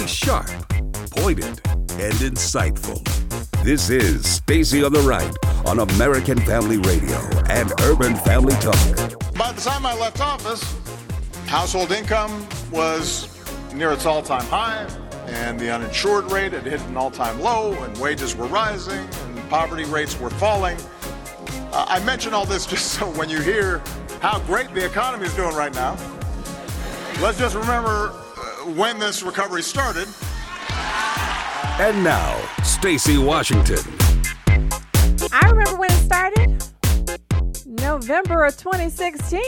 Sharp, pointed, and insightful. This is Stacy on the Right on American Family Radio and Urban Family Talk. By the time I left office, household income was near its all time high, and the uninsured rate had hit an all time low, and wages were rising, and poverty rates were falling. Uh, I mention all this just so when you hear how great the economy is doing right now, let's just remember when this recovery started. And now, Stacy Washington. I remember when it started. November of 2016.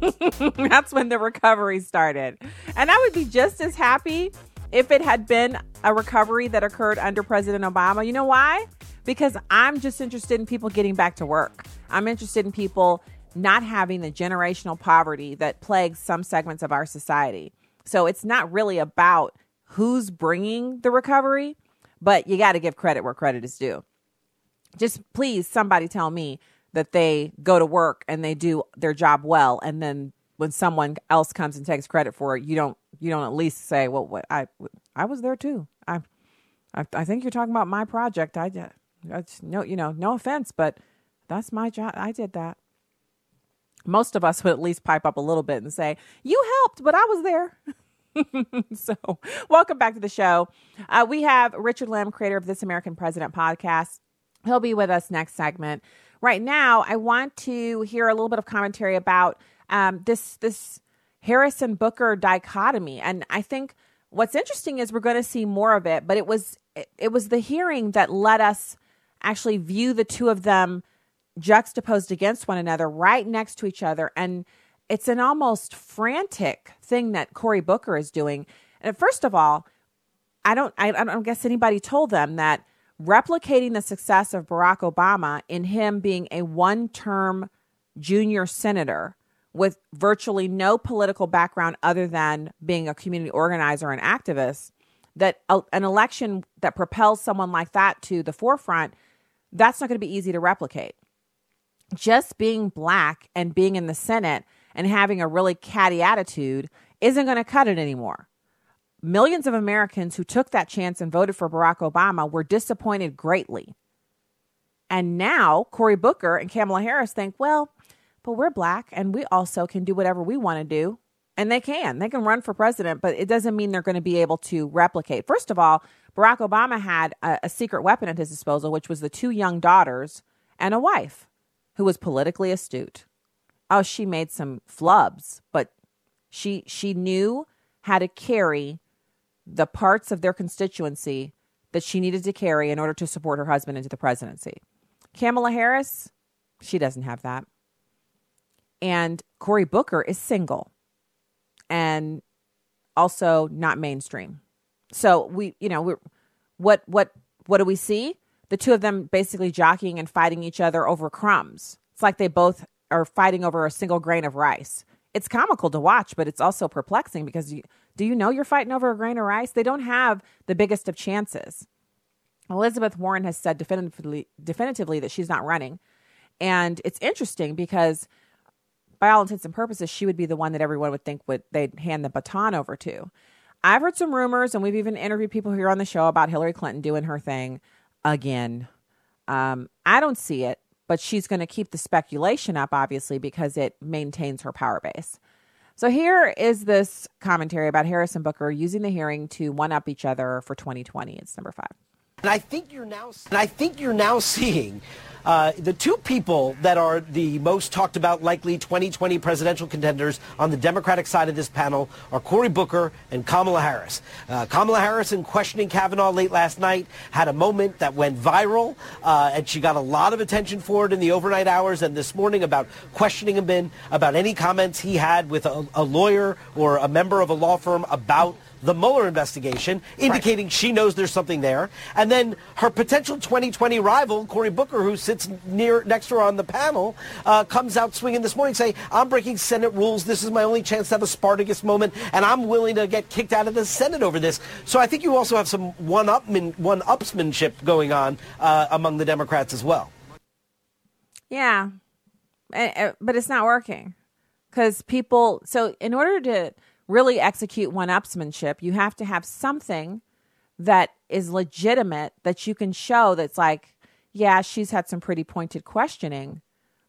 That's when the recovery started. And I would be just as happy if it had been a recovery that occurred under President Obama. You know why? Because I'm just interested in people getting back to work. I'm interested in people not having the generational poverty that plagues some segments of our society. So it's not really about who's bringing the recovery, but you got to give credit where credit is due. Just please, somebody tell me that they go to work and they do their job well, and then when someone else comes and takes credit for it, you don't you don't at least say, "Well, what, I I was there too." I, I I think you're talking about my project. I did. No, you know, no offense, but that's my job. I did that. Most of us would at least pipe up a little bit and say, "You helped, but I was there." so, welcome back to the show. Uh, we have Richard Lim, creator of This American President podcast. He'll be with us next segment. Right now, I want to hear a little bit of commentary about um, this this Harrison Booker dichotomy, and I think what's interesting is we're going to see more of it. But it was it, it was the hearing that let us actually view the two of them juxtaposed against one another, right next to each other, and it's an almost frantic thing that Cory Booker is doing. And first of all, I don't I, I don't guess anybody told them that replicating the success of Barack Obama in him being a one-term junior senator with virtually no political background other than being a community organizer and activist that a, an election that propels someone like that to the forefront that's not going to be easy to replicate just being black and being in the senate and having a really catty attitude isn't going to cut it anymore. Millions of Americans who took that chance and voted for Barack Obama were disappointed greatly. And now Cory Booker and Kamala Harris think, well, but we're black and we also can do whatever we want to do. And they can. They can run for president, but it doesn't mean they're going to be able to replicate. First of all, Barack Obama had a, a secret weapon at his disposal, which was the two young daughters and a wife who was politically astute oh, she made some flubs, but she she knew how to carry the parts of their constituency that she needed to carry in order to support her husband into the presidency. Kamala Harris, she doesn't have that. And Cory Booker is single and also not mainstream. So we, you know, we what what what do we see? The two of them basically jockeying and fighting each other over crumbs. It's like they both are fighting over a single grain of rice. It's comical to watch, but it's also perplexing because you, do you know you're fighting over a grain of rice? They don't have the biggest of chances. Elizabeth Warren has said definitively, definitively that she's not running. And it's interesting because, by all intents and purposes, she would be the one that everyone would think would they'd hand the baton over to. I've heard some rumors, and we've even interviewed people here on the show about Hillary Clinton doing her thing again. Um, I don't see it but she's going to keep the speculation up, obviously, because it maintains her power base. So here is this commentary about Harrison Booker using the hearing to one up each other for 2020. It's number five. And I think you're now, and I think you're now seeing uh, the two people that are the most talked about likely 2020 presidential contenders on the Democratic side of this panel are Cory Booker and Kamala Harris. Uh, Kamala Harris, in questioning Kavanaugh late last night, had a moment that went viral, uh, and she got a lot of attention for it in the overnight hours and this morning about questioning him in, about any comments he had with a, a lawyer or a member of a law firm about the Mueller investigation, indicating right. she knows there's something there. And then her potential 2020 rival, Cory Booker, who sits near next to her on the panel, uh, comes out swinging this morning, saying, "I'm breaking Senate rules. This is my only chance to have a Spartacus moment, and I'm willing to get kicked out of the Senate over this." So I think you also have some one-up one-upsmanship going on uh, among the Democrats as well. Yeah, but it's not working because people. So in order to really execute one upsmanship, you have to have something that is legitimate that you can show that's like, yeah, she's had some pretty pointed questioning,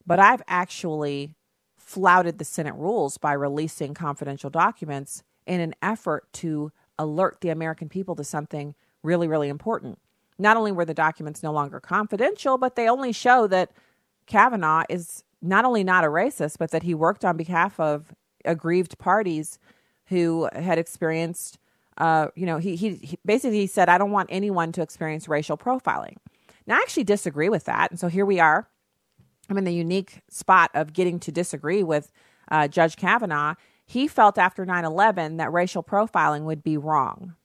but I've actually flouted the Senate rules by releasing confidential documents in an effort to alert the American people to something really, really important. Not only were the documents no longer confidential, but they only show that Kavanaugh is not only not a racist, but that he worked on behalf of aggrieved parties who had experienced, uh, you know, he, he, he basically he said, I don't want anyone to experience racial profiling. Now, I actually disagree with that. And so here we are. I'm in the unique spot of getting to disagree with uh, Judge Kavanaugh. He felt after 9 11 that racial profiling would be wrong.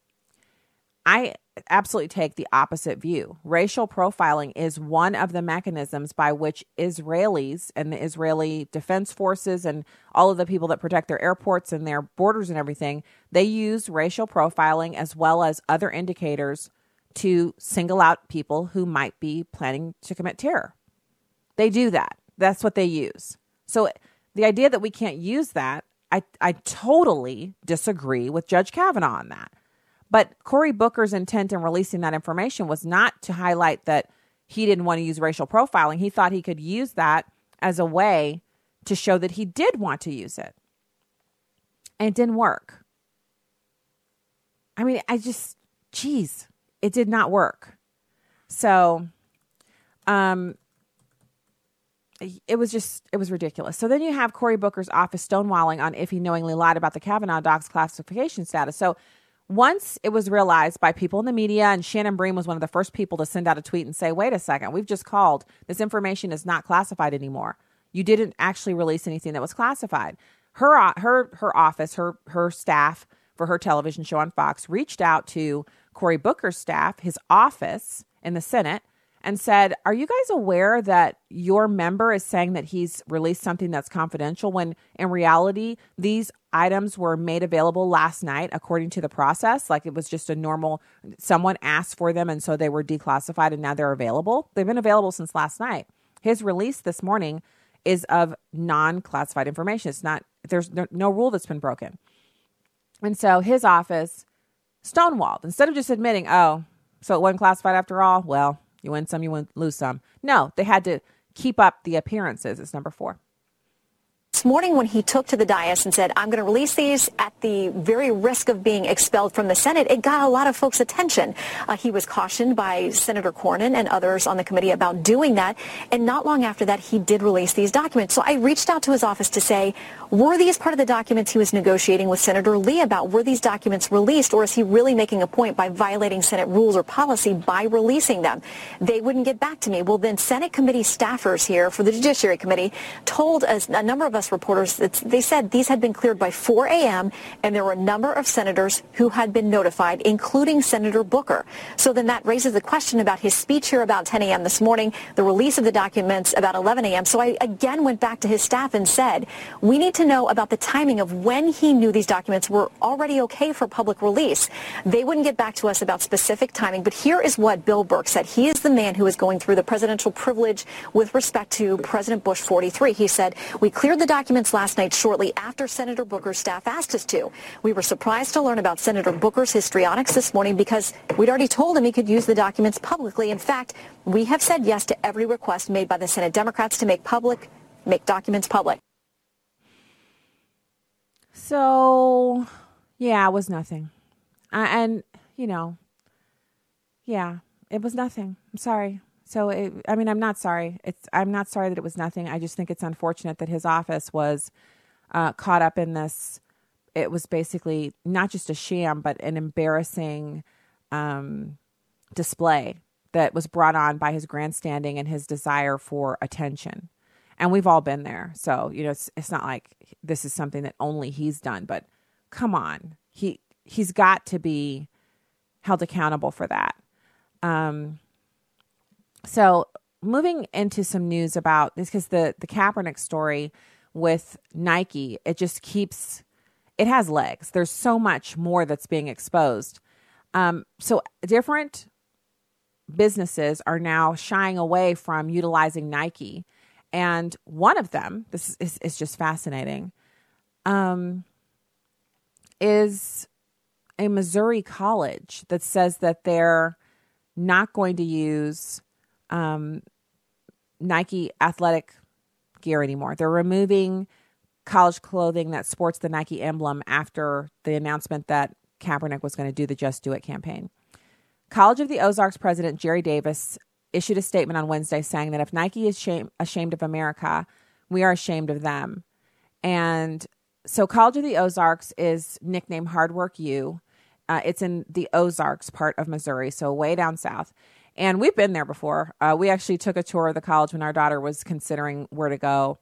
I absolutely take the opposite view. Racial profiling is one of the mechanisms by which Israelis and the Israeli defense forces and all of the people that protect their airports and their borders and everything, they use racial profiling as well as other indicators to single out people who might be planning to commit terror. They do that. That's what they use. So the idea that we can't use that, I, I totally disagree with Judge Kavanaugh on that. But Cory Booker's intent in releasing that information was not to highlight that he didn't want to use racial profiling. He thought he could use that as a way to show that he did want to use it. And it didn't work. I mean, I just, geez, it did not work. So, um, it was just it was ridiculous. So then you have Cory Booker's office stonewalling on if he knowingly lied about the Kavanaugh docs classification status. So once it was realized by people in the media, and Shannon Bream was one of the first people to send out a tweet and say, wait a second, we've just called. This information is not classified anymore. You didn't actually release anything that was classified. Her, uh, her, her office, her, her staff for her television show on Fox reached out to Cory Booker's staff, his office in the Senate, and said, Are you guys aware that your member is saying that he's released something that's confidential when in reality, these items were made available last night according to the process? Like it was just a normal, someone asked for them and so they were declassified and now they're available. They've been available since last night. His release this morning is of non classified information. It's not, there's no, rule that's been broken. And so his office stonewalled instead of just admitting, oh, so it wasn't classified after all. Well, you win some, you win, lose some. No, they had to keep up the appearances. It's number four. This morning when he took to the dais and said, I'm going to release these at the very risk of being expelled from the Senate, it got a lot of folks' attention. Uh, he was cautioned by Senator Cornyn and others on the committee about doing that. And not long after that, he did release these documents. So I reached out to his office to say, were these part of the documents he was negotiating with Senator Lee about? Were these documents released or is he really making a point by violating Senate rules or policy by releasing them? They wouldn't get back to me. Well, then Senate committee staffers here for the Judiciary Committee told us, a number of us reporters that they said these had been cleared by 4 a.m. and there were a number of senators who had been notified, including Senator Booker. So then that raises the question about his speech here about 10 a.m. this morning, the release of the documents about 11 a.m. So I again went back to his staff and said, we need to know about the timing of when he knew these documents were already okay for public release. They wouldn't get back to us about specific timing, but here is what Bill Burck said. He is the man who is going through the presidential privilege with respect to President Bush 43. He said, we cleared the documents last night shortly after Senator Booker's staff asked us to. We were surprised to learn about Senator Booker's histrionics this morning because we'd already told him he could use the documents publicly. In fact, we have said yes to every request made by the Senate Democrats to make public, make documents public. So, yeah, it was nothing. Uh, and, you know, yeah, it was nothing. I'm sorry. So it, I mean, I'm not sorry. It's I'm not sorry that it was nothing. I just think it's unfortunate that his office was uh, caught up in this. It was basically not just a sham, but an embarrassing um, display that was brought on by his grandstanding and his desire for attention. And we've all been there. So you know, it's it's not like this is something that only he's done. But come on, he he's got to be held accountable for that. Um, so moving into some news about this, because the the Kaepernick story with Nike, it just keeps it has legs. There's so much more that's being exposed. Um, so different businesses are now shying away from utilizing Nike, and one of them, this is, is just fascinating. Um, is a Missouri college that says that they're not going to use um, Nike athletic gear anymore. They're removing college clothing that sports the Nike emblem after the announcement that Kaepernick was going to do the Just Do It campaign. College of the Ozarks president Jerry Davis issued a statement on Wednesday saying that if Nike is shame, ashamed of America, we are ashamed of them. And so, College of the Ozarks is nicknamed Hard Work U. Uh, it's in the Ozarks part of Missouri, so way down south. And we've been there before. Uh, we actually took a tour of the college when our daughter was considering where to go.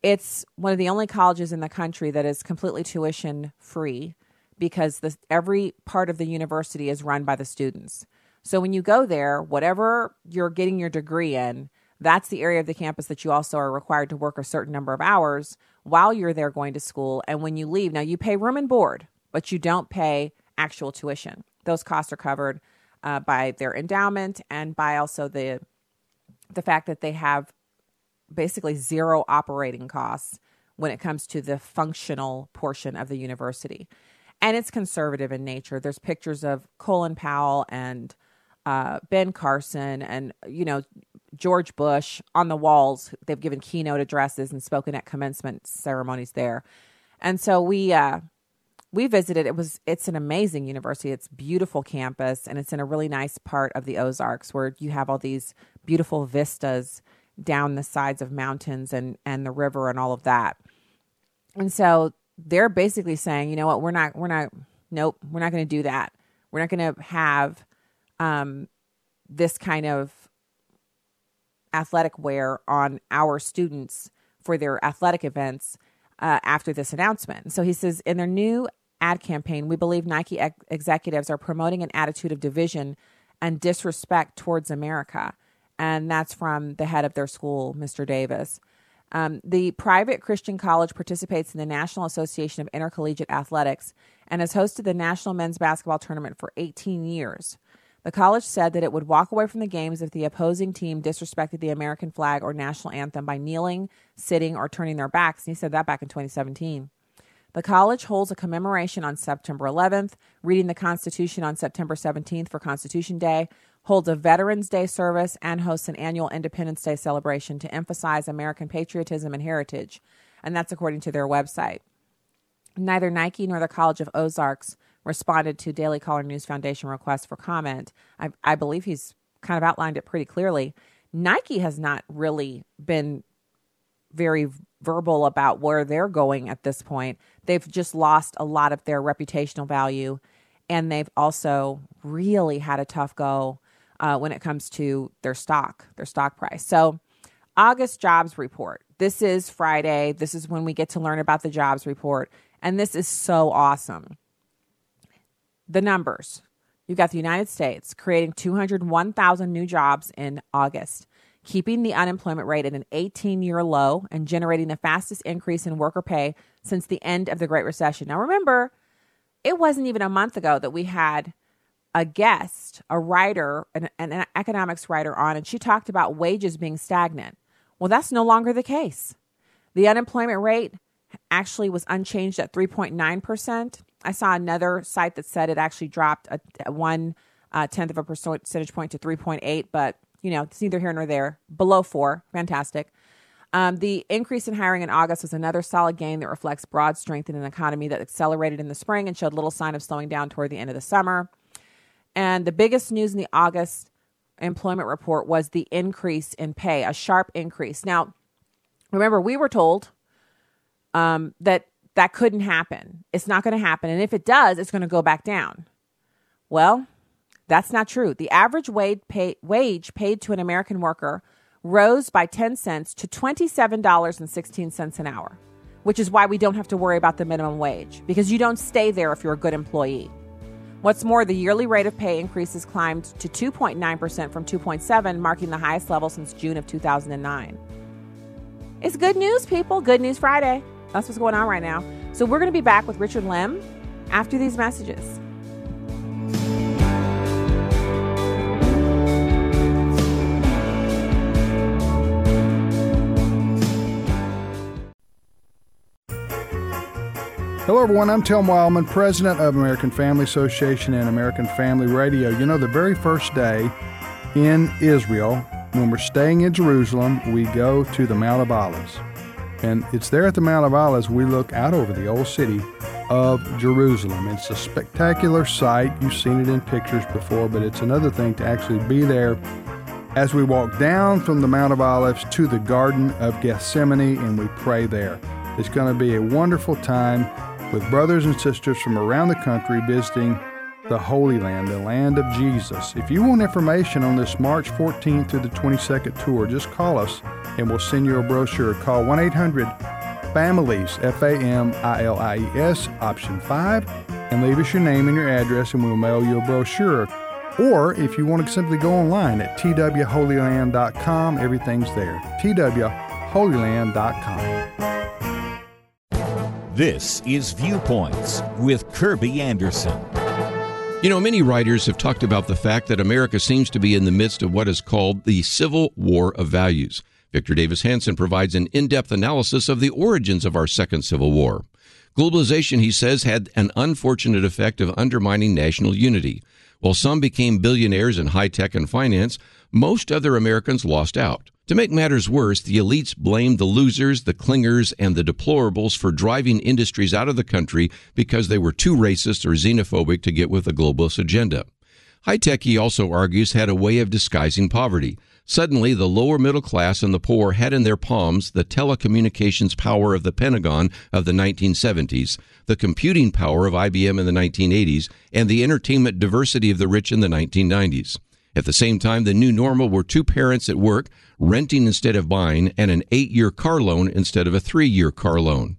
It's one of the only colleges in the country that is completely tuition free because the, every part of the university is run by the students. So when you go there, whatever you're getting your degree in, that's the area of the campus that you also are required to work a certain number of hours while you're there going to school. And when you leave, now you pay room and board, but you don't pay actual tuition. Those costs are covered uh, by their endowment and by also the the fact that they have basically zero operating costs when it comes to the functional portion of the university. And it's conservative in nature. There's pictures of Colin Powell and uh, Ben Carson and, you know, George Bush on the walls. They've given keynote addresses and spoken at commencement ceremonies there. And so we, uh, we visited it was it's an amazing university. It's beautiful campus and it's in a really nice part of the ozarks where you have all these beautiful vistas down the sides of mountains and and the river and all of that. And so they're basically saying you know what? We're not we're not nope we're not going to do that. We're not going to have um this kind of athletic wear on our students for their athletic events uh, after this announcement. So he says in their new ad campaign, we believe Nike ex- executives are promoting an attitude of division and disrespect towards America. And that's from the head of their school, Mr. Davis. Um, the private Christian college participates in the National Association of Intercollegiate Athletics and has hosted the National Men's Basketball Tournament for 18 years. The college said that it would walk away from the games if the opposing team disrespected the American flag or national anthem by kneeling, sitting, or turning their backs. And he said that back in 2017. The college holds a commemoration on September 11th, reading the Constitution on September 17th for Constitution Day, holds a Veterans Day service, and hosts an annual Independence Day celebration to emphasize American patriotism and heritage. And that's according to their website. Neither Nike nor the College of Ozarks responded to Daily Caller News Foundation requests for comment. I, I believe he's kind of outlined it pretty clearly. Nike has not really been very verbal about where they're going at this point. They've just lost a lot of their reputational value, and they've also really had a tough go uh, when it comes to their stock, their stock price. So, August jobs report. This is Friday. This is when we get to learn about the jobs report, and this is so awesome. The numbers. You've got the United States creating 201,000 new jobs in August keeping the unemployment rate at an 18 year low and generating the fastest increase in worker pay since the end of the Great Recession. Now, remember, it wasn't even a month ago that we had a guest, a writer, an, an economics writer on, and she talked about wages being stagnant. Well, that's no longer the case. The unemployment rate actually was unchanged at 3.9%. I saw another site that said it actually dropped a, a one uh, tenth of a percentage point to 3.8, but you know, it's neither here nor there. Below four, fantastic. Um, the increase in hiring in August was another solid gain that reflects broad strength in an economy that accelerated in the spring and showed little sign of slowing down toward the end of the summer. And the biggest news in the August employment report was the increase in pay, a sharp increase. Now, remember, we were told um, that that couldn't happen. It's not going to happen. And if it does, it's going to go back down. Well, that's not true. The average wage, pay, wage paid to an American worker rose by 10 cents to $27.16 an hour, which is why we don't have to worry about the minimum wage because you don't stay there if you're a good employee. What's more, the yearly rate of pay increases climbed to 2.9% from 2.7, marking the highest level since June of 2009. It's good news, people. Good news Friday. That's what's going on right now. So we're going to be back with Richard Lim after these messages. Hello, everyone. I'm Tim Wildmon, president of American Family Association and American Family Radio. You know, the very first day in Israel, when we're staying in Jerusalem, we go to the Mount of Olives. And it's there at the Mount of Olives we look out over the old city of Jerusalem. It's a spectacular sight. You've seen it in pictures before, but it's another thing to actually be there as we walk down from the Mount of Olives to the Garden of Gethsemane and we pray there. It's going to be a wonderful time with brothers and sisters from around the country visiting the Holy Land, the land of Jesus. If you want information on this March 14th through the 22nd tour, just call us and we'll send you a brochure. Call 1 800 FAMILIES, F A M I L I E S, option 5, and leave us your name and your address and we'll mail you a brochure. Or if you want to simply go online at twholyland.com, everything's there. twholyland.com. This is Viewpoints with Kirby Anderson. You know, many writers have talked about the fact that America seems to be in the midst of what is called the Civil War of Values. Victor Davis Hanson provides an in depth analysis of the origins of our Second Civil War. Globalization, he says, had an unfortunate effect of undermining national unity. While some became billionaires in high tech and finance, most other Americans lost out. To make matters worse, the elites blamed the losers, the clingers, and the deplorables for driving industries out of the country because they were too racist or xenophobic to get with the globalist agenda. High tech, he also argues, had a way of disguising poverty. Suddenly, the lower middle class and the poor had in their palms the telecommunications power of the Pentagon of the 1970s, the computing power of IBM in the 1980s, and the entertainment diversity of the rich in the 1990s. At the same time, the new normal were two parents at work, renting instead of buying, and an eight year car loan instead of a three year car loan.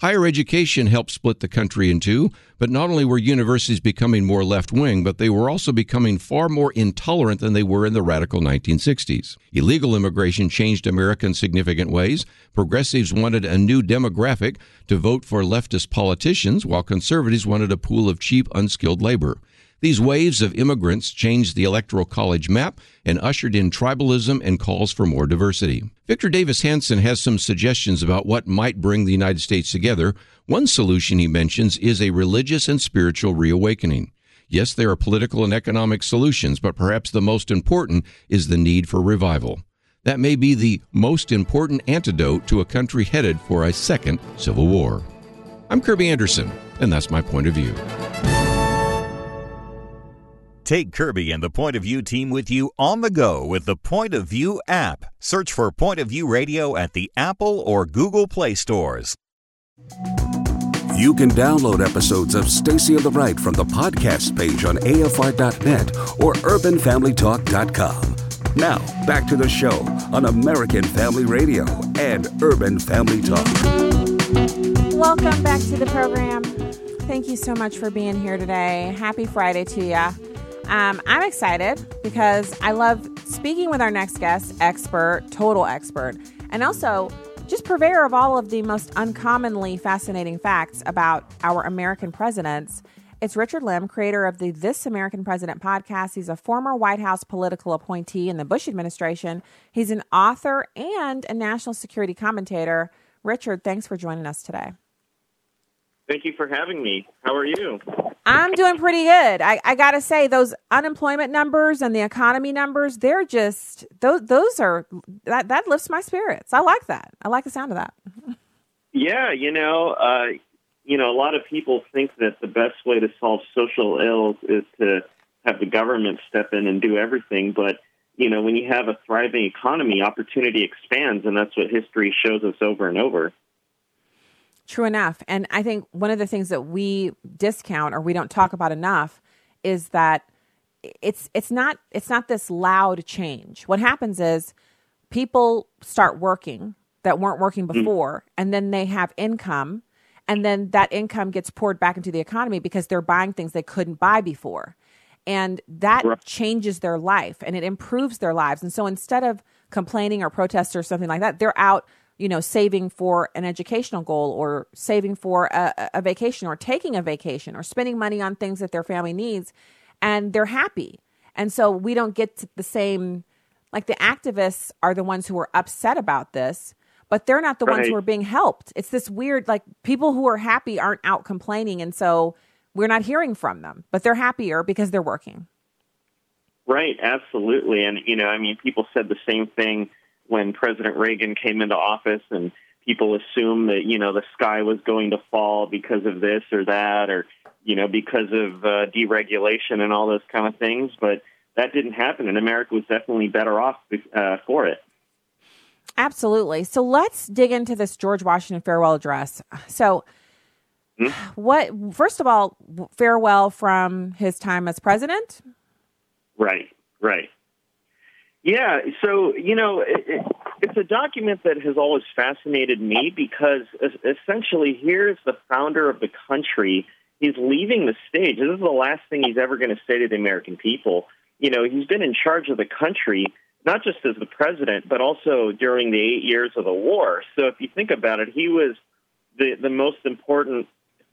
Higher education helped split the country in two, but not only were universities becoming more left wing, but they were also becoming far more intolerant than they were in the radical 1960s. Illegal immigration changed America in significant ways. Progressives wanted a new demographic to vote for leftist politicians, while conservatives wanted a pool of cheap, unskilled labor. These waves of immigrants changed the Electoral College map and ushered in tribalism and calls for more diversity. Victor Davis Hanson has some suggestions about what might bring the United States together. One solution he mentions is a religious and spiritual reawakening. Yes, there are political and economic solutions, but perhaps the most important is the need for revival. That may be the most important antidote to a country headed for a second civil war. I'm Kirby Anderson, and that's my point of view. Take Kirby and the Point of View team with you on the go with the Point of View app. Search for Point of View Radio at the Apple or Google Play stores. You can download episodes of Stacy of the Right from the podcast page on AFR.net or UrbanFamilyTalk.com. Now, back to the show on American Family Radio and Urban Family Talk. Welcome back to the program. Thank you so much for being here today. Happy Friday to you. Um, I'm excited because I love speaking with our next guest, expert, total expert, and also just purveyor of all of the most uncommonly fascinating facts about our American presidents. It's Richard Lim, creator of the This American President podcast. He's a former White House political appointee in the Bush administration. He's an author and a national security commentator. Richard, thanks for joining us today. Thank you for having me. How are you? I'm doing pretty good. I, I got to say, those unemployment numbers and the economy numbers, they're just, those, those are, that, that lifts my spirits. I like that. I like the sound of that. Yeah, you know, uh, you know, a lot of people think that the best way to solve social ills is to have the government step in and do everything. But, you know, when you have a thriving economy, opportunity expands, and that's what history shows us over and over. True enough. And I think one of the things that we discount or we don't talk about enough is that it's it's not it's not this loud change. What happens is people start working that weren't working mm. before and then they have income and then that income gets poured back into the economy because they're buying things they couldn't buy before. And that right. changes their life and it improves their lives. And so instead of complaining or protest or something like that, they're out you know, saving for an educational goal or saving for a, a, vacation or taking a vacation or spending money on things that their family needs. And they're happy. And so we don't get the same, like the activists are the ones who are upset about this. but they're not the ones who are being helped. It's this weird, like people who are happy aren't out complaining, and so we're not hearing from them, but they're happier because they're working. Right, absolutely. And, you know, I mean, people said the same thing when President Reagan came into office, and people assumed that, you know, the sky was going to fall because of this or that, or, you know, because of uh, deregulation and all those kind of things. But that didn't happen, and America was definitely better off uh, for it. Absolutely. So let's dig into this George Washington farewell address. So, what, first of all, farewell from his time as president? Right, right. Yeah, so, you know, it, it, it's a document that has always fascinated me because essentially here's the founder of the country. He's leaving the stage. This is the last thing he's ever going to say to the American people. You know, he's been in charge of the country, not just as the president, but also during the eight years of the war. So if you think about it, he was the, the most important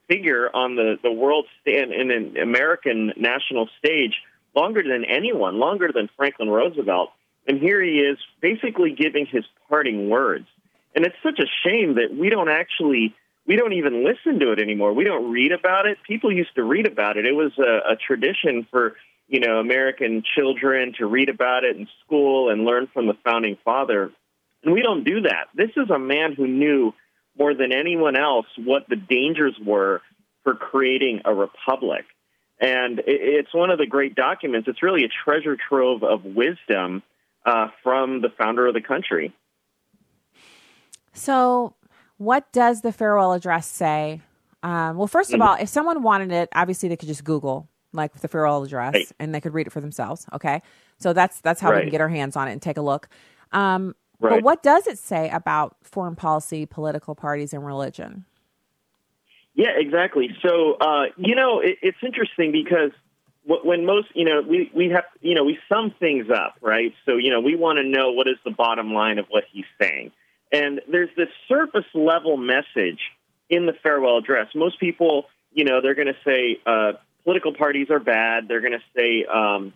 figure on the, the world stand in an American national stage longer than anyone, longer than Franklin Roosevelt. And here he is basically giving his parting words. And it's such a shame that we don't actually, we don't even listen to it anymore. We don't read about it. People used to read about it. It was a, a tradition for, you know, American children to read about it in school and learn from the founding father. And we don't do that. This is a man who knew more than anyone else what the dangers were for creating a republic. And it's one of the great documents. It's really a treasure trove of wisdom uh, from the founder of the country. So, what does the farewell address say? Um, well, 1st of all, if someone wanted it, obviously they could just Google like the farewell address Right. and they could read it for themselves. Okay, so that's that's how we can get our hands on it and take a look. Um, But what does it say about foreign policy, political parties, and religion? Yeah, exactly. So, uh, you know, it, it's interesting because when most, you know, we, we have, you know, we sum things up, right? So, you know, we want to know what is the bottom line of what he's saying. And there's this surface level message in the farewell address. Most people, you know, they're going to say uh, political parties are bad. They're going to say um,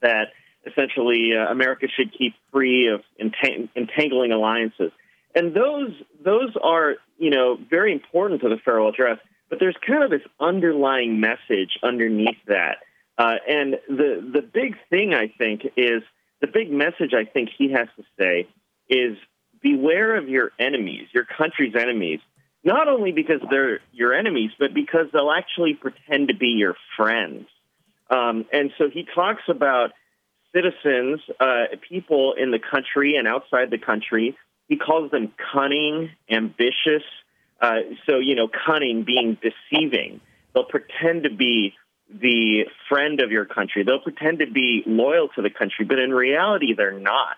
that essentially uh, America should keep free of entang- entangling alliances. And those those are you know very important to the farewell address. But there's kind of this underlying message underneath that. Uh, and the the big thing I think is the big message I think he has to say is beware of your enemies, your country's enemies. Not only because they're your enemies, but because they'll actually pretend to be your friends. Um, and so he talks about citizens, uh, people in the country and outside the country. He calls them cunning, ambitious. Uh, so, you know, cunning being deceiving. They'll pretend to be the friend of your country. They'll pretend to be loyal to the country, but in reality, they're not.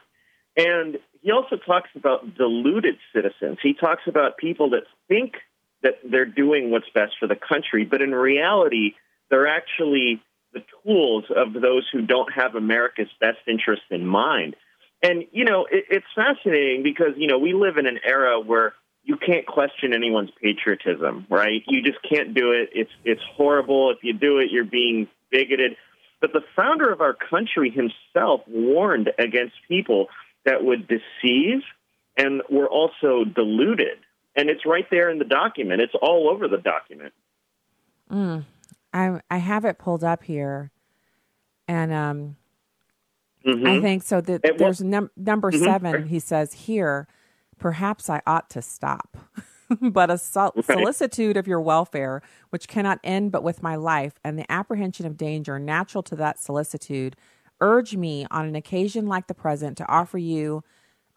And he also talks about deluded citizens. He talks about people that think that they're doing what's best for the country, but in reality, they're actually the tools of those who don't have America's best interest in mind. And, you know, it, it's fascinating because, you know, we live in an era where you can't question anyone's patriotism, right? You just can't do it. It's, it's horrible. If you do it, you're being bigoted. But the founder of our country himself warned against people that would deceive and were also deluded. And it's right there in the document. It's all over the document. Mm. I I have it pulled up here, and um, Mhm. I think so. That It there's num- number Mhm. seven. He says here, perhaps I ought to stop, but a sol- Right. solicitude of your welfare, which cannot end but with my life, and the apprehension of danger natural to that solicitude, urge me on an occasion like the present to offer you.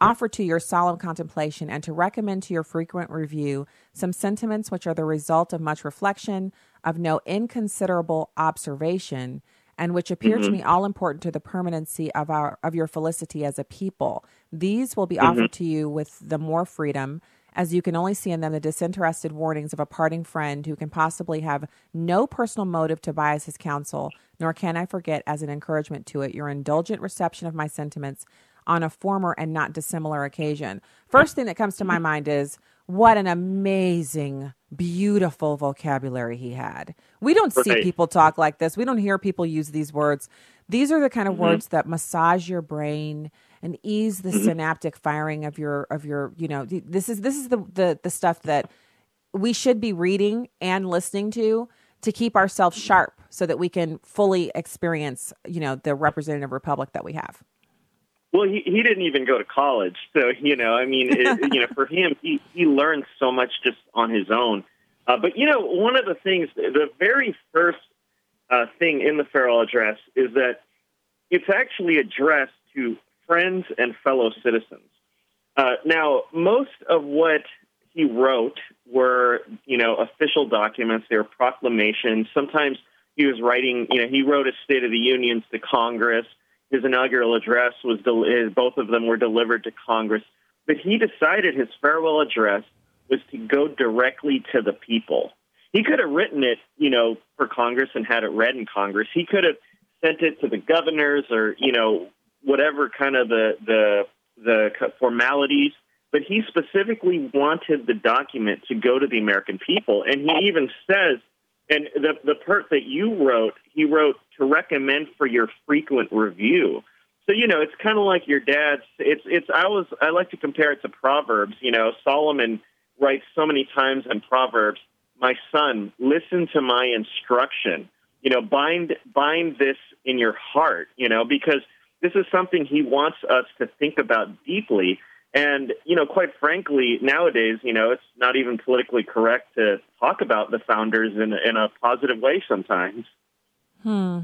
Offer to your solemn contemplation and to recommend to your frequent review some sentiments which are the result of much reflection, of no inconsiderable observation, and which appear to Mhm. me all important to the permanency of our of your felicity as a people. These will be offered to you with the more freedom, as you can only see in them the disinterested warnings of a parting friend who can possibly have no personal motive to bias his counsel, nor can I forget as an encouragement to it your indulgent reception of my sentiments on a former and not dissimilar occasion. First thing that comes to my mind is what an amazing, beautiful vocabulary he had. We don't see people talk like this. We don't hear people use these words. These are the kind of Mhm. words that massage your brain and ease the Mm-hmm. synaptic firing of your of your you know this is this is the the the stuff that we should be reading and listening to to keep ourselves sharp so that we can fully experience you know the representative republic that we have Well, he, he didn't even go to college, so you know, I mean, it, you know, for him, he he learned so much just on his own. Uh, but you know, one of the things, the very first uh, thing in the farewell address is that it's actually addressed to friends and fellow citizens. Uh, now, most of what he wrote were, you know, official documents. They were proclamations. Sometimes he was writing, you know, he wrote a State of the Unions to Congress. His inaugural address was, del- his, both of them were delivered to Congress. But he decided his farewell address was to go directly to the people. He could have written it, you know, for Congress and had it read in Congress. He could have sent it to the governors or, you know, whatever kind of the the the formalities. But he specifically wanted the document to go to the American people, and he even says, and the the part that you wrote, he wrote to recommend for your frequent review. So you know, it's kind of like your dad's. It's it's. I was I like to compare it to Proverbs. You know, Solomon writes so many times in Proverbs, "My son, listen to my instruction." You know, bind bind this in your heart. You know, because this is something he wants us to think about deeply. And, you know, quite frankly, nowadays, you know, it's not even politically correct to talk about the founders in, in a positive way sometimes. Hmm.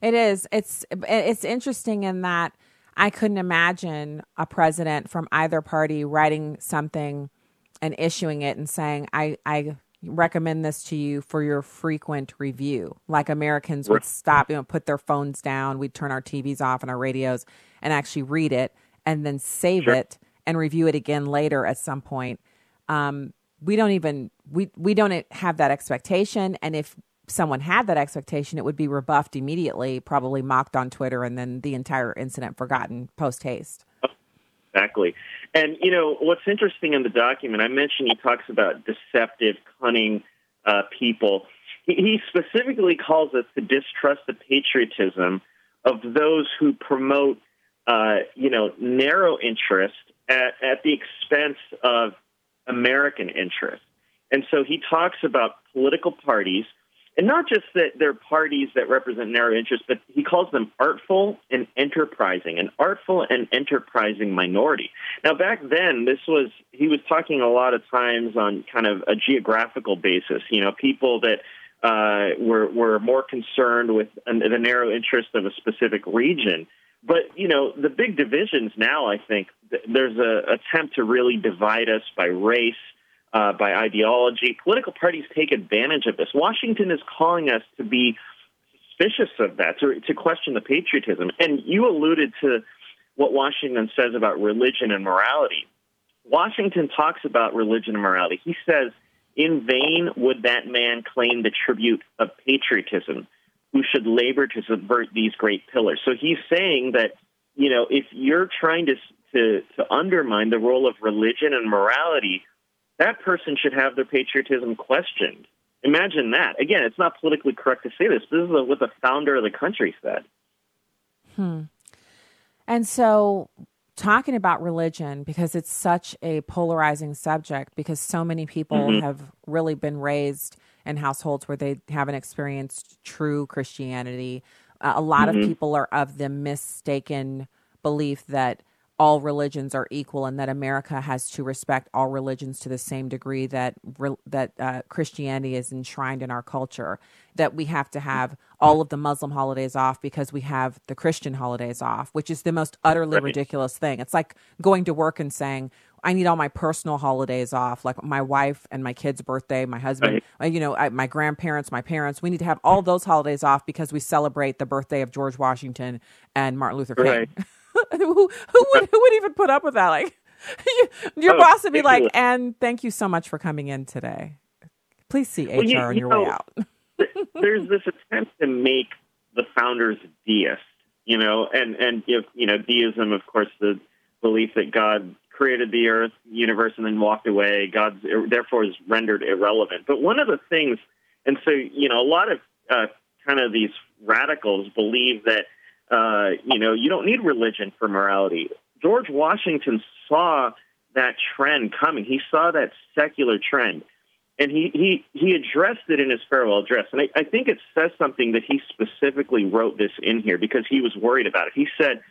It is. It's it's interesting in that I couldn't imagine a president from either party writing something and issuing it and saying, I, I recommend this to you for your frequent review. Like Americans would stop, you know, put their phones down, we'd turn our TVs off and our radios and actually read it and then save Sure. it and review it again later at some point. Um, we don't even we we don't have that expectation and if someone had that expectation it would be rebuffed immediately probably mocked on twitter and then the entire incident forgotten post haste Exactly. And, you know, what's interesting in the document, I mentioned he talks about deceptive, cunning uh, people. He, specifically calls us to distrust the patriotism of those who promote, uh, you know, narrow interest at, at the expense of American interest. And so he talks about political parties, and not just that they're parties that represent narrow interests, but he calls them artful and enterprising, an artful and enterprising minority. Now, back then, this was, he was talking a lot of times on kind of a geographical basis, you know, people that uh, were, were more concerned with an, the narrow interest of a specific region. But, you know, the big divisions now, I think, th- there's a attempt to really divide us by race, uh, by ideology. Political parties take advantage of this. Washington is calling us to be suspicious of that, to, to question the patriotism. And you alluded to what Washington says about religion and morality. Washington talks about religion and morality. He says, In vain would that man claim the tribute of patriotism who should labor to subvert these great pillars. So he's saying that, you know, if you're trying to, to, to undermine the role of religion and morality, that person should have their patriotism questioned. Imagine that. Again, it's not politically correct to say this. This is what the founder of the country said. Hmm. And so, talking about religion, because it's such a polarizing subject, because so many people Mhm. have really been raised in households where they haven't experienced true Christianity. Uh, a lot Mhm. of people are of the mistaken belief that all religions are equal and that America has to respect all religions to the same degree that re- that uh, Christianity is enshrined in our culture. That we have to have all of the Muslim holidays off because we have the Christian holidays off, which is the most utterly Right. ridiculous thing. It's like going to work and saying, "I need all my personal holidays off, like my wife and my kid's birthday, my husband, uh, you know, I, my grandparents, my parents. We need to have all those holidays off because we celebrate the birthday of George Washington and Martin Luther King." Right. who, who would who would even put up with that? Like you, your Oh, boss would be like, "And thank you so much for coming in today. Please see HR Well, you- on your know- way out." There's this attempt to make the founders deist, you know, and and if you know deism, of course, the belief that God created the earth, universe, and then walked away. God therefore is rendered irrelevant. But one of the things, and so you know, a lot of uh, kind of these radicals believe that uh, you know you don't need religion for morality. George Washington saw that trend coming. He saw that secular trend. And he, he, he addressed it in his farewell address. And I, I think it says something that he specifically wrote this in here because he was worried about it. He said,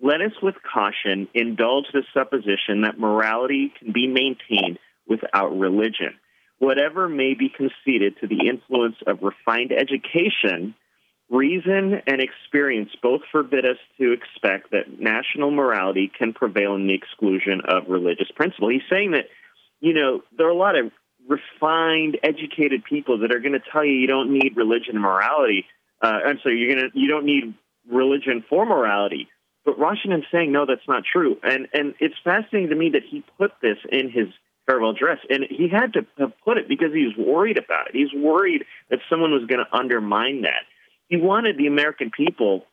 Let us with caution indulge the supposition that morality can be maintained without religion. Whatever may be conceded to the influence of refined education, reason and experience both forbid us to expect that national morality can prevail in the exclusion of religious principle. He's saying that, you know, there are a lot of refined, educated people that are going to tell you you don't need religion and morality. Uh, I'm sorry, you're going to you don't need religion for morality. But Washington's saying no, that's not true. And and it's fascinating to me that he put this in his farewell address, and he had to put it because he was worried about it. He's worried that someone was going to undermine that. He wanted the American people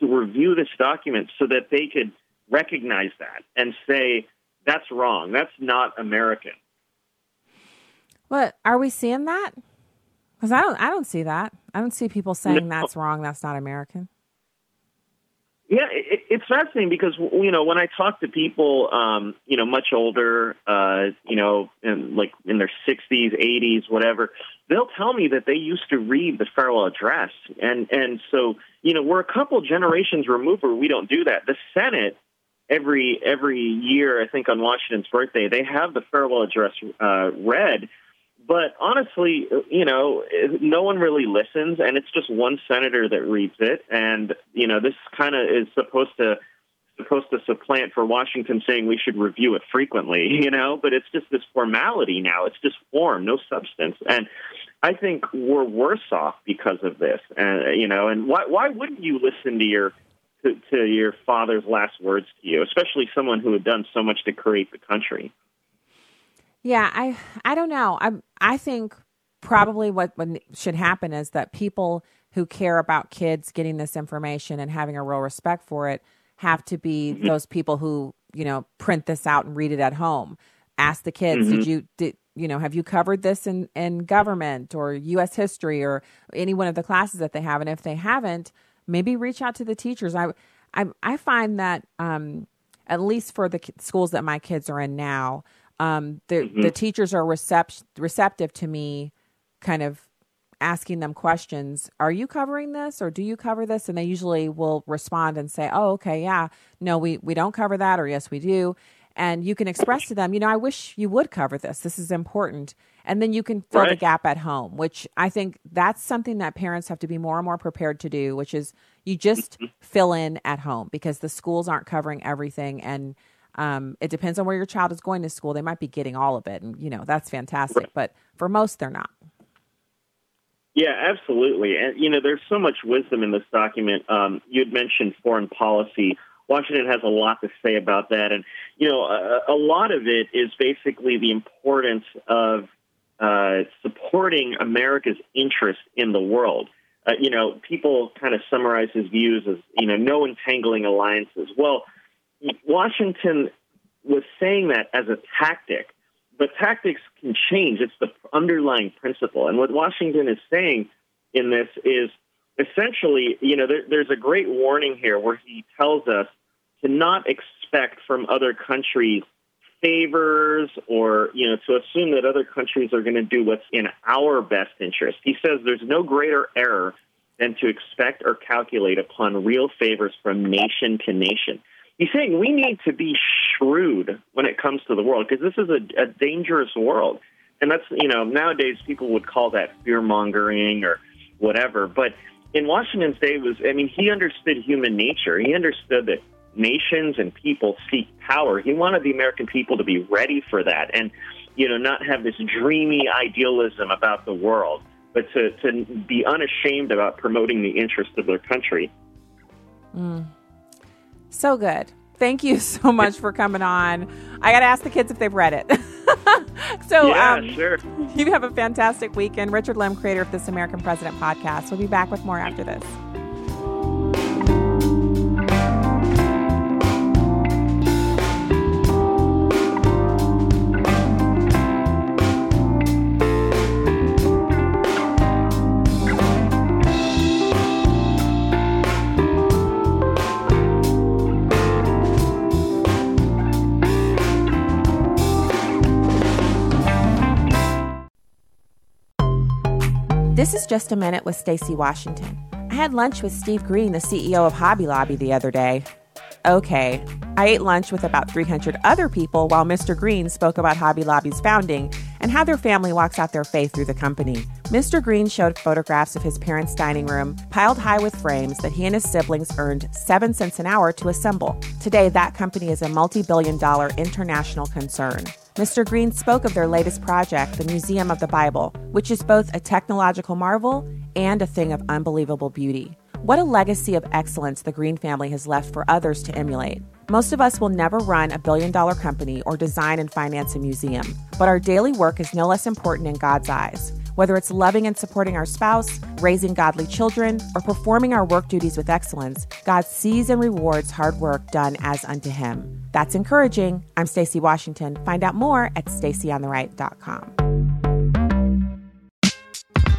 to review this document so that they could recognize that and say that's wrong. That's not American. What are we seeing that? Because I don't, I don't see that. I don't see people saying no. that's wrong. That's not American. Yeah, it, it's fascinating because you know when I talk to people, um, you know, much older, uh, you know, in, like in their sixties, eighties, whatever, they'll tell me that they used to read the farewell address, and and so you know we're a couple generations removed where we don't do that. The Senate every every year, I think on Washington's birthday, they have the farewell address uh, read but honestly, you know, no one really listens, and it's just one senator that reads it. And you know, this kind of is supposed to supposed to supplant for Washington saying we should review it frequently, you know. But it's just this formality now. It's just form, no substance. And I think we're worse off because of this. And you know, and why why wouldn't you listen to your to, to your father's last words to you, especially someone who had done so much to create the country? Yeah, I I don't know. I I think probably what, what should happen is that people who care about kids getting this information and having a real respect for it have to be mm-hmm. those people who you know print this out and read it at home. Ask the kids, mm-hmm. did you did you know have you covered this in in government or U.S. history or any one of the classes that they have? And if they haven't, maybe reach out to the teachers. I I I find that um, at least for the schools that my kids are in now um, the mm-hmm. the teachers are recept- receptive to me, kind of asking them questions. Are you covering this, or do you cover this? And they usually will respond and say, "Oh, okay, yeah, no, we we don't cover that," or "Yes, we do." And you can express to them, you know, I wish you would cover this. This is important. And then you can fill right. the gap at home, which I think that's something that parents have to be more and more prepared to do, which is you just mm-hmm. fill in at home because the schools aren't covering everything. And um, it depends on where your child is going to school. They might be getting all of it, and you know that's fantastic. Right. But for most, they're not. Yeah, absolutely. And you know, there's so much wisdom in this document. Um, you had mentioned foreign policy. Washington has a lot to say about that, and you know, a, a lot of it is basically the importance of uh, supporting America's interest in the world. Uh, you know, people kind of summarize his views as you know, no entangling alliances. Well, Washington was saying that as a tactic, but tactics can change. It's the underlying principle. And what Washington is saying in this is essentially, you know, there, there's a great warning here where he tells us to not expect from other countries favors or, you know, to assume that other countries are going to do what's in our best interest. He says there's no greater error than to expect or calculate upon real favors from nation to nation he's saying we need to be shrewd when it comes to the world because this is a, a dangerous world. And that's, you know, nowadays people would call that fear mongering or whatever. But in Washington's day was, I mean, he understood human nature. He understood that nations and people seek power. He wanted the American people to be ready for that and, you know, not have this dreamy idealism about the world, but to, to be unashamed about promoting the interests of their country. Mm. So good. Thank you so much for coming on. I got to ask the kids if they've read it. so, yeah, um, sure. You have a fantastic weekend. Richard Lim, creator of This American President podcast. We'll be back with more after this. Just a Minute with Stacy Washington. I had lunch with Steve Green, the CEO of Hobby Lobby, the other day. Okay, I ate lunch with about 300 other people while Mr. Green spoke about Hobby Lobby's founding and how their family walks out their faith through the company. Mr. Green showed photographs of his parents' dining room, piled high with frames that he and his siblings earned 7 cents an hour to assemble. Today, that company is a multi billion dollar international concern. Mr. Green spoke of their latest project, the Museum of the Bible, which is both a technological marvel and a thing of unbelievable beauty. What a legacy of excellence the Green family has left for others to emulate. Most of us will never run a billion dollar company or design and finance a museum, but our daily work is no less important in God's eyes. Whether it's loving and supporting our spouse, raising godly children, or performing our work duties with excellence, God sees and rewards hard work done as unto Him. That's encouraging. I'm Stacy Washington. Find out more at stacyontheright.com.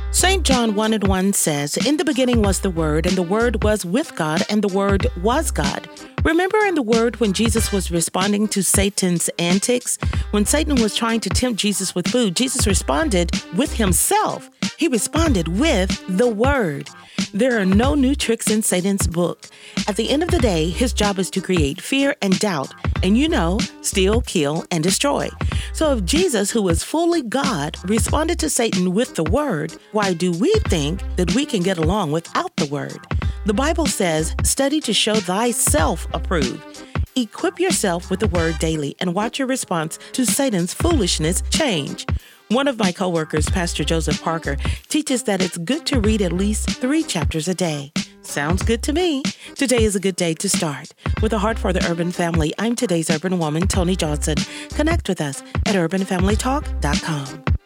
St. John 1 and 1 says, In the beginning was the Word, and the Word was with God, and the Word was God. Remember in the Word when Jesus was responding to Satan's antics? When Satan was trying to tempt Jesus with food, Jesus responded with himself. He responded with the Word. There are no new tricks in Satan's book. At the end of the day, his job is to create fear and doubt, and you know, steal, kill, and destroy. So if Jesus, who is fully God, responded to Satan with the Word, why do we think that we can get along without the Word? The Bible says, study to show thyself approved. Equip yourself with the Word daily and watch your response to Satan's foolishness change. One of my coworkers, Pastor Joseph Parker, teaches that it's good to read at least three chapters a day. Sounds good to me. Today is a good day to start. With a heart for the urban family, I'm today's urban woman, Tony Johnson. Connect with us at urbanfamilytalk.com.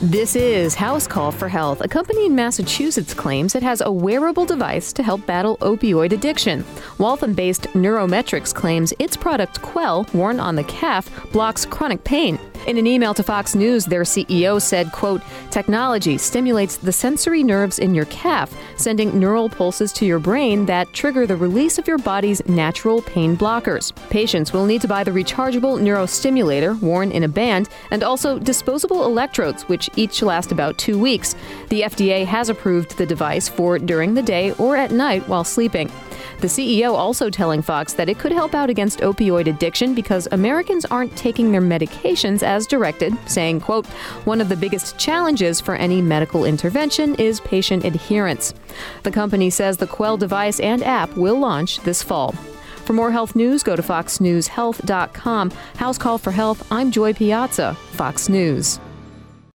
This is House Call for Health. A company in Massachusetts claims it has a wearable device to help battle opioid addiction. Waltham based NeuroMetrix claims its product Quell, worn on the calf, blocks chronic pain. In an email to Fox News, their CEO said, quote, Technology stimulates the sensory nerves in your calf, sending neural pulses to your brain that trigger the release of your body's natural pain blockers. Patients will need to buy the rechargeable neurostimulator, worn in a band, and also disposable electrodes, which each last about two weeks. The FDA has approved the device for during the day or at night while sleeping. The CEO also telling Fox that it could help out against opioid addiction because Americans aren't taking their medications as directed, saying, quote, one of the biggest challenges for any medical intervention is patient adherence. The company says the Quell device and app will launch this fall. For more health news, go to foxnewshealth.com. House Call for Health, I'm Joy Piazza, Fox News.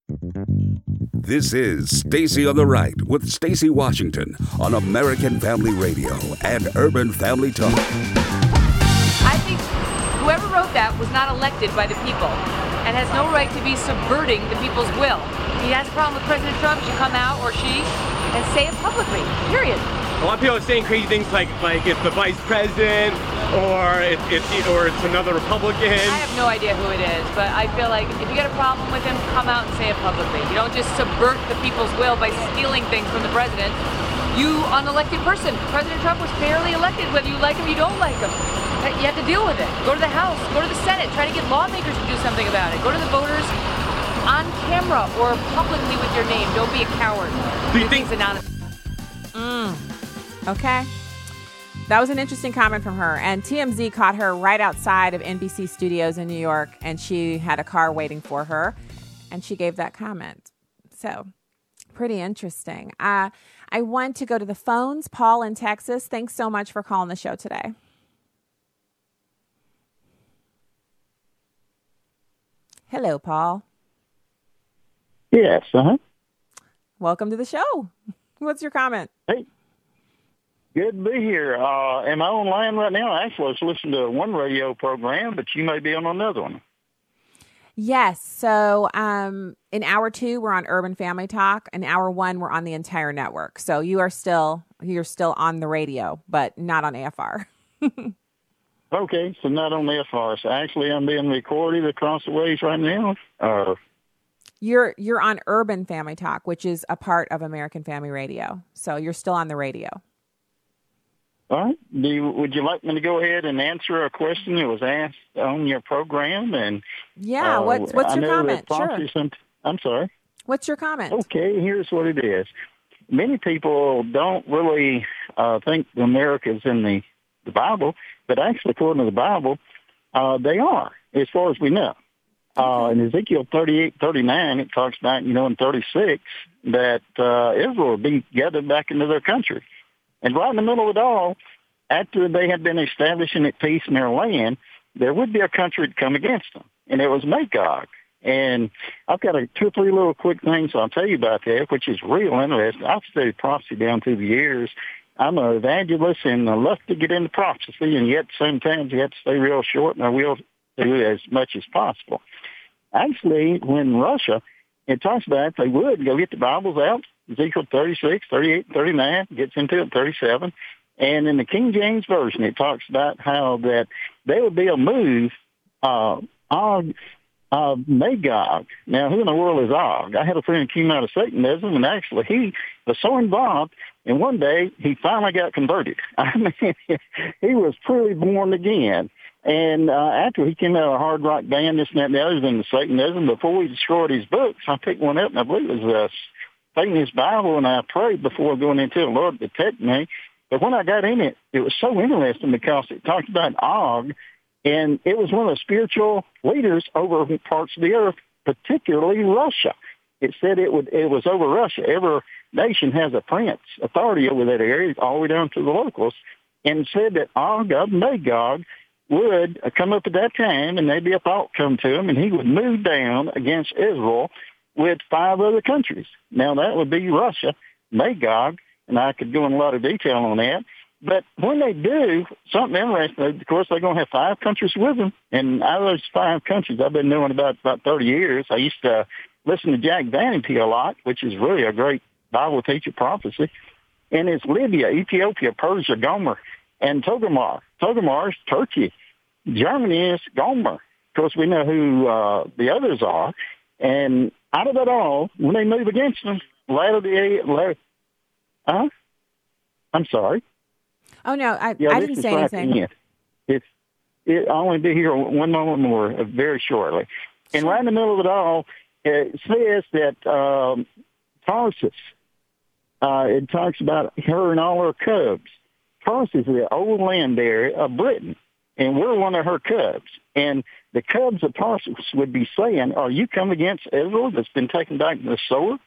This is Stacy on the Right with Stacy Washington on American Family Radio and Urban Family Talk. I think whoever wrote that was not elected by the people and has no right to be subverting the people's will. If he has a problem with President Trump, should come out or she and say it publicly. Period. A lot of people are saying crazy things like like it's the vice president or it, it, or it's another Republican. I have no idea who it is, but I feel like if you get a problem with him, come out and say it publicly. You don't just subvert the people's will by stealing things from the president. You unelected person. President Trump was fairly elected, whether you like him or you don't like him. You have to deal with it. Go to the House, go to the Senate, try to get lawmakers to do something about it. Go to the voters on camera or publicly with your name. Don't be a coward. Do you think anonymous? Mm. Okay. That was an interesting comment from her. And TMZ caught her right outside of NBC studios in New York, and she had a car waiting for her, and she gave that comment. So, pretty interesting. Uh, I want to go to the phones. Paul in Texas, thanks so much for calling the show today. Hello, Paul. Yes, uh huh. Welcome to the show. What's your comment? Hey, good to be here. Uh, am I online right now? Actually, I was listening to one radio program, but you may be on another one. Yes. So, um, in hour two, we're on Urban Family Talk. In hour one, we're on the entire network. So you are still you're still on the radio, but not on AFR. okay, so not on AFR. So actually, I'm being recorded across the ways right now. Uh, you're you're on Urban Family Talk, which is a part of American Family Radio. So you're still on the radio. All right. Do you, would you like me to go ahead and answer a question that was asked on your program? And yeah, uh, what's what's your comment? Sure. Some, I'm sorry. What's your comment? Okay, here's what it is. Many people don't really uh, think the America's in the, the Bible, but actually, according to the Bible, uh, they are, as far as we know. Uh, in Ezekiel 38, 39, it talks about, you know, in 36, that uh, Israel will be gathered back into their country. And right in the middle of it all, after they had been establishing at peace in their land, there would be a country to come against them, and it was Magog. And I've got a two or three little quick things I'll tell you about that, which is real interesting. I've studied prophecy down through the years. I'm an evangelist and I love to get into prophecy, and yet sometimes you have to stay real short, and I will do as much as possible. Actually, when Russia, it talks about they would go get the Bibles out, Ezekiel 36, 38, 39, gets into it 37. And in the King James Version, it talks about how that there would be a move uh, Og, uh, Magog. Now, who in the world is Og? I had a friend who came out of Satanism, and actually he was so involved, and one day he finally got converted. I mean, he was truly born again. And uh, after he came out of a hard rock band, this and that and the other, in the Satanism, before we destroyed his books, I picked one up, and I believe it was uh, Satanist Bible, and I prayed before going into it, Lord, protect me. But when I got in it, it was so interesting because it talked about Og, and it was one of the spiritual leaders over parts of the earth, particularly Russia. It said it would it was over Russia. Every nation has a prince authority over that area, all the way down to the locals, and said that Og of Magog would come up at that time, and maybe a thought come to him, and he would move down against Israel with five other countries. Now that would be Russia, Magog, and I could go in a lot of detail on that. But when they do, something interesting, of course, they're going to have five countries with them. And out of those five countries, I've been knowing about about 30 years. I used to listen to Jack Van Impe a lot, which is really a great Bible teacher prophecy. And it's Libya, Ethiopia, Persia, Gomer, and Togarmah. Togarmah is Turkey. Germany is Gomer. Of course, we know who uh, the others are. And out of it all, when they move against them, latter day, latter, huh? I'm sorry. Oh no, I, Yeah, I didn't say right anything. in. It's it, I'll only be here one moment more, uh, very shortly. And right in the middle of it all, it says that um, Tarsus. Uh, it talks about her and all her cubs. Tarsus is the old land area of Britain, and we're one of her cubs. And the cubs of Tarsus would be saying, "Are you come against Israel that's been taken back to the sword?"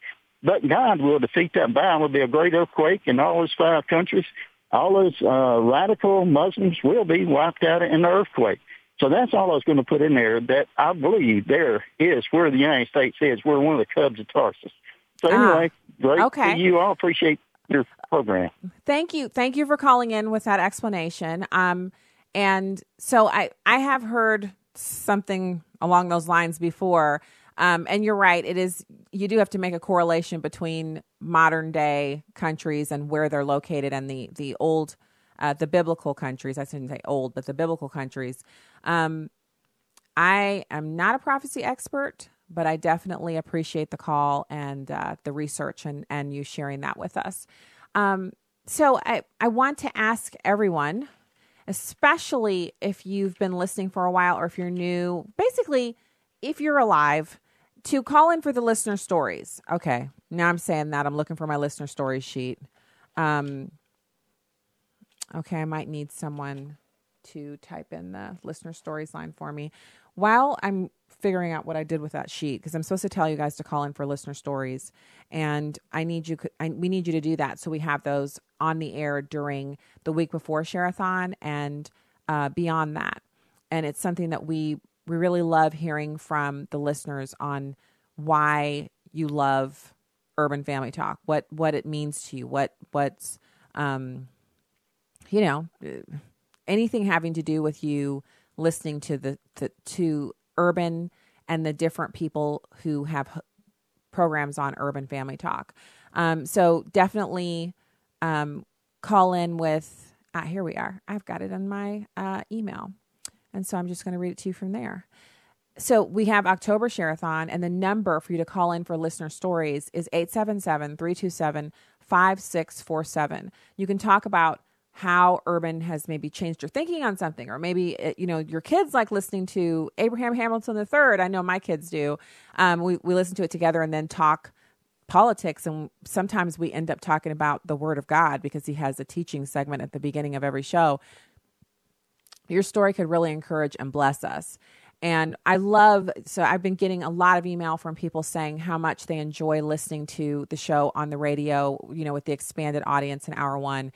But God will defeat that battle. There'll be a great earthquake in all those five countries. All those uh, radical Muslims will be wiped out in the earthquake. So that's all I was going to put in there. That I believe there is where the United States is. We're one of the cubs of Tarsus. So Ah, anyway, great okay. you. all appreciate your program. Thank you. Thank you for calling in with that explanation. Um, and so I, I have heard something along those lines before. Um, and you're right. It is, you do have to make a correlation between modern day countries and where they're located and the, the old, uh, the biblical countries. I shouldn't say old, but the biblical countries. Um, I am not a prophecy expert, but I definitely appreciate the call and uh, the research and, and you sharing that with us. Um, so I, I want to ask everyone, especially if you've been listening for a while or if you're new, basically, if you're alive, to call in for the listener stories. Okay, now I'm saying that I'm looking for my listener stories sheet. Um, okay, I might need someone to type in the listener stories line for me while I'm figuring out what I did with that sheet because I'm supposed to tell you guys to call in for listener stories and I need you I, we need you to do that. So we have those on the air during the week before Sharathon and uh, beyond that. And it's something that we we really love hearing from the listeners on why you love urban family talk what what it means to you what what's um you know anything having to do with you listening to the, the to urban and the different people who have programs on urban family talk. Um, so definitely um, call in with ah, here we are. I've got it in my uh, email. And so i'm just going to read it to you from there. So we have October Sharathon, and the number for you to call in for listener stories is 877 327 5647. You can talk about how urban has maybe changed your thinking on something or maybe it, you know your kids like listening to abraham hamilton the third. I know my kids do. Um, we, we listen to it together and then talk politics and sometimes we end up talking about the word of god because he has a teaching segment at the beginning of every show. Your story could really encourage and bless us. And I love, so I've been getting a lot of email from people saying how much they enjoy listening to the show on the radio, you know, with the expanded audience in hour one.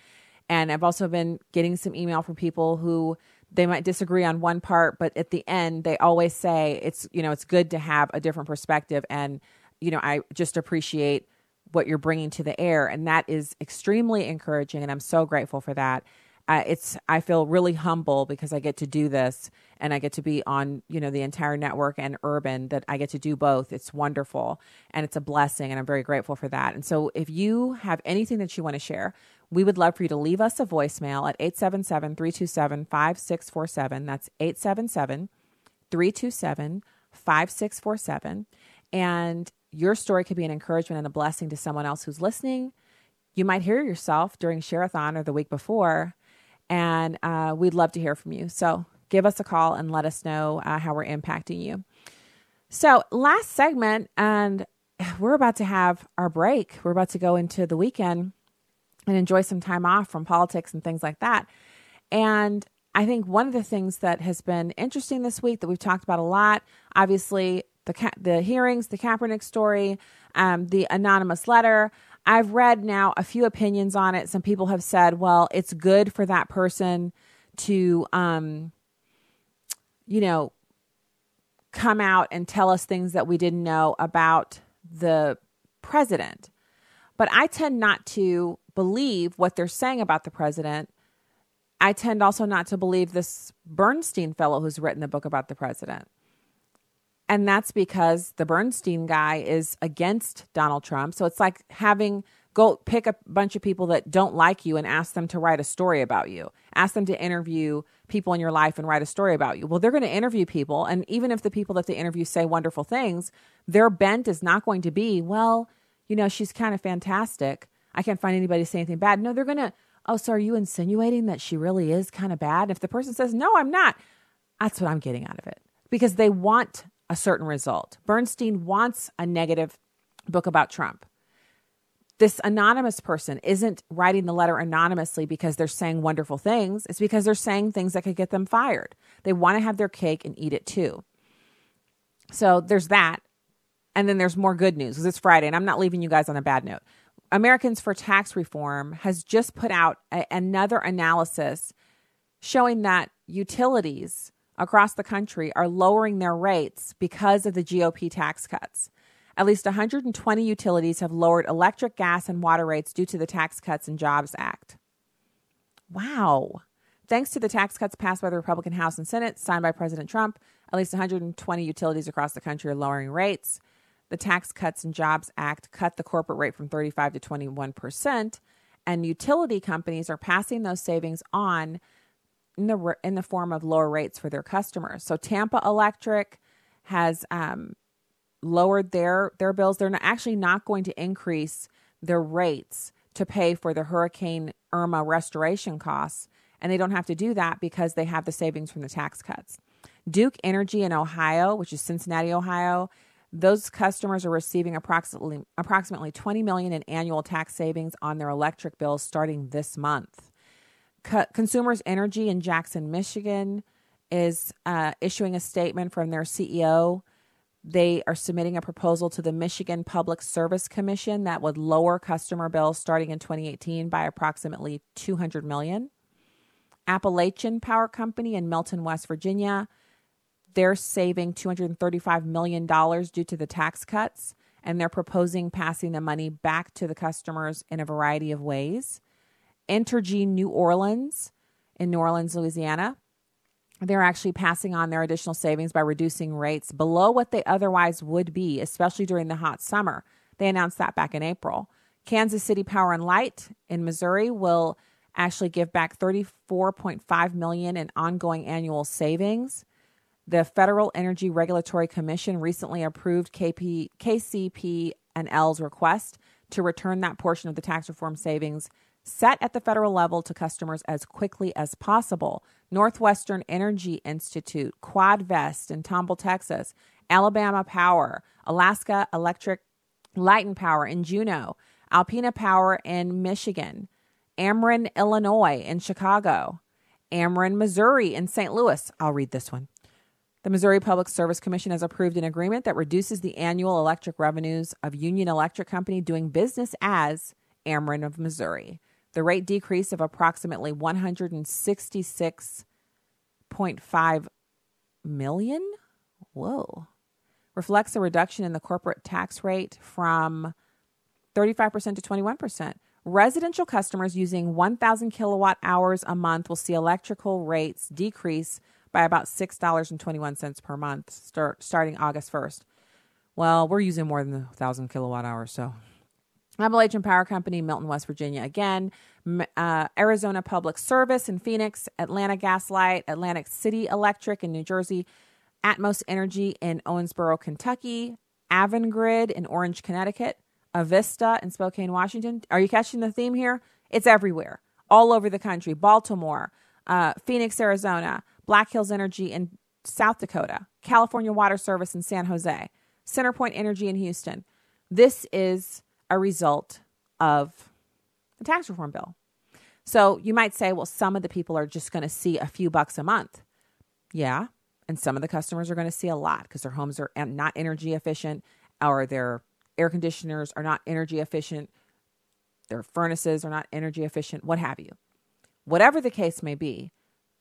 And I've also been getting some email from people who they might disagree on one part, but at the end, they always say it's, you know, it's good to have a different perspective. And, you know, I just appreciate what you're bringing to the air. And that is extremely encouraging. And I'm so grateful for that uh, it's I feel really humble because I get to do this and I get to be on you know the entire network and urban that I get to do both. It's wonderful and it's a blessing and I'm very grateful for that. And so if you have anything that you want to share, we would love for you to leave us a voicemail at 877-327-5647. That's 877-327-5647 and your story could be an encouragement and a blessing to someone else who's listening. You might hear yourself during Share-a-thon or the week before and uh, we'd love to hear from you. So give us a call and let us know uh, how we're impacting you. So, last segment, and we're about to have our break. We're about to go into the weekend and enjoy some time off from politics and things like that. And I think one of the things that has been interesting this week that we've talked about a lot, obviously, the the hearings, the Kaepernick story, um, the anonymous letter. I've read now a few opinions on it. Some people have said, well, it's good for that person to, um, you know, come out and tell us things that we didn't know about the president. But I tend not to believe what they're saying about the president. I tend also not to believe this Bernstein fellow who's written the book about the president. And that's because the Bernstein guy is against Donald Trump. So it's like having go pick a bunch of people that don't like you and ask them to write a story about you. Ask them to interview people in your life and write a story about you. Well, they're going to interview people. And even if the people that they interview say wonderful things, their bent is not going to be, well, you know, she's kind of fantastic. I can't find anybody to say anything bad. No, they're going to, oh, so are you insinuating that she really is kind of bad? If the person says, no, I'm not, that's what I'm getting out of it because they want a certain result. Bernstein wants a negative book about Trump. This anonymous person isn't writing the letter anonymously because they're saying wonderful things. It's because they're saying things that could get them fired. They want to have their cake and eat it too. So there's that. And then there's more good news because it's Friday, and I'm not leaving you guys on a bad note. Americans for Tax Reform has just put out a, another analysis showing that utilities across the country are lowering their rates because of the GOP tax cuts. At least 120 utilities have lowered electric, gas, and water rates due to the Tax Cuts and Jobs Act. Wow. Thanks to the tax cuts passed by the Republican House and Senate, signed by President Trump, at least 120 utilities across the country are lowering rates. The Tax Cuts and Jobs Act cut the corporate rate from 35 to 21 percent, and utility companies are passing those savings on in the in the form of lower rates for their customers. So Tampa Electric has um, lowered their their bills. They're not, actually not going to increase their rates to pay for the Hurricane Irma restoration costs, and they don't have to do that because they have the savings from the tax cuts. Duke Energy in Ohio, which is Cincinnati, Ohio, those customers are receiving approximately approximately 20 million in annual tax savings on their electric bills starting this month. Consumers Energy in Jackson, Michigan is uh, issuing a statement from their CEO. They are submitting a proposal to the Michigan Public Service Commission that would lower customer bills starting in 2018 by approximately 200 million. Appalachian Power Company in Milton, West Virginia, they're saving $235 million due to the tax cuts, and they're proposing passing the money back to the customers in a variety of ways. Entergy New Orleans in New Orleans, Louisiana. They're actually passing on their additional savings by reducing rates below what they otherwise would be, especially during the hot summer. They announced that back in April. Kansas City Power and Light in Missouri will actually give back 34.5 million in ongoing annual savings. The Federal Energy Regulatory Commission recently approved KP, KCP and L's request to return that portion of the tax reform savings set at the federal level to customers as quickly as possible. Northwestern Energy Institute, Quadvest in Tomball, Texas, Alabama Power, Alaska Electric Light and Power in Juneau, Alpena Power in Michigan, Ameren, Illinois in Chicago, Ameren, Missouri in St. Louis. I'll read this one. The Missouri Public Service Commission has approved an agreement that reduces the annual electric revenues of Union Electric Company doing business as Ameren of Missouri. The rate decrease of approximately 166.5 million, whoa, reflects a reduction in the corporate tax rate from 35% to 21%. Residential customers using 1,000 kilowatt hours a month will see electrical rates decrease by about $6.21 per month start, starting August 1st. Well, we're using more than 1,000 kilowatt hours, so. Appalachian Power Company, Milton, West Virginia, again. Uh, Arizona Public Service in Phoenix, Atlanta Gaslight, Atlantic City Electric in New Jersey, Atmos Energy in Owensboro, Kentucky, Avangrid in Orange, Connecticut, Avista in Spokane, Washington. Are you catching the theme here? It's everywhere, all over the country. Baltimore, uh, Phoenix, Arizona, Black Hills Energy in South Dakota, California Water Service in San Jose, Centerpoint Energy in Houston. This is a result of the tax reform bill. So you might say, well, some of the people are just going to see a few bucks a month. Yeah. And some of the customers are going to see a lot because their homes are not energy efficient or their air conditioners are not energy efficient, their furnaces are not energy efficient, what have you. Whatever the case may be,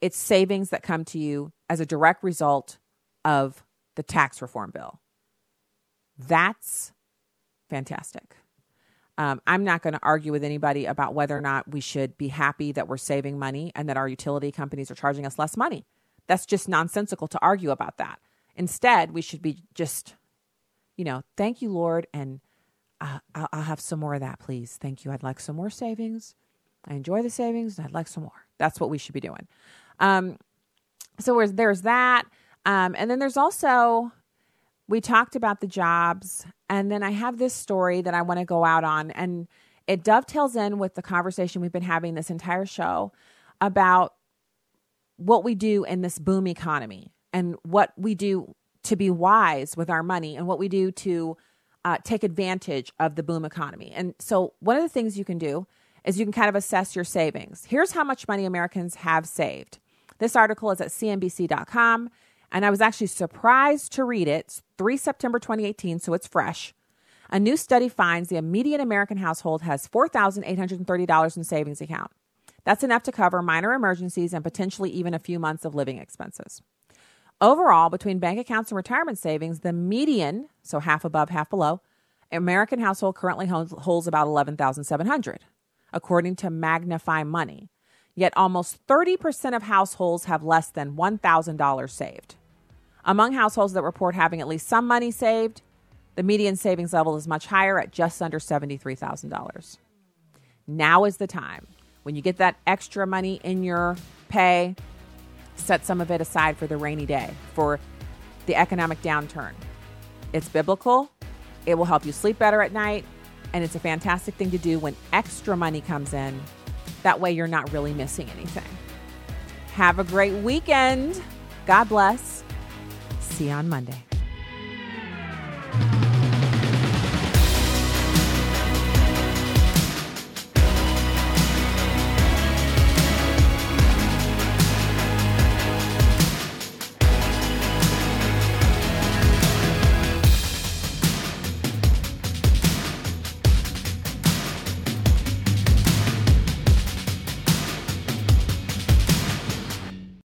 it's savings that come to you as a direct result of the tax reform bill. That's fantastic. Um, I'm not going to argue with anybody about whether or not we should be happy that we're saving money and that our utility companies are charging us less money. That's just nonsensical to argue about that. Instead, we should be just, you know, thank you, Lord, and uh, I'll, I'll have some more of that, please. Thank you. I'd like some more savings. I enjoy the savings, and I'd like some more. That's what we should be doing. Um, so there's that. Um, and then there's also, we talked about the jobs. And then I have this story that I want to go out on. And it dovetails in with the conversation we've been having this entire show about what we do in this boom economy and what we do to be wise with our money and what we do to uh, take advantage of the boom economy. And so, one of the things you can do is you can kind of assess your savings. Here's how much money Americans have saved. This article is at CNBC.com, and I was actually surprised to read it. It's 3 September 2018, so it's fresh. A new study finds the median American household has $4,830 in savings account. That's enough to cover minor emergencies and potentially even a few months of living expenses. Overall, between bank accounts and retirement savings, the median, so half above, half below, American household currently holds about 11,700, according to Magnify Money. Yet almost 30% of households have less than $1,000 saved. Among households that report having at least some money saved, the median savings level is much higher at just under $73,000. Now is the time. When you get that extra money in your pay, set some of it aside for the rainy day, for the economic downturn. It's biblical, it will help you sleep better at night, and it's a fantastic thing to do when extra money comes in that way, you're not really missing anything. Have a great weekend. God bless. See you on Monday.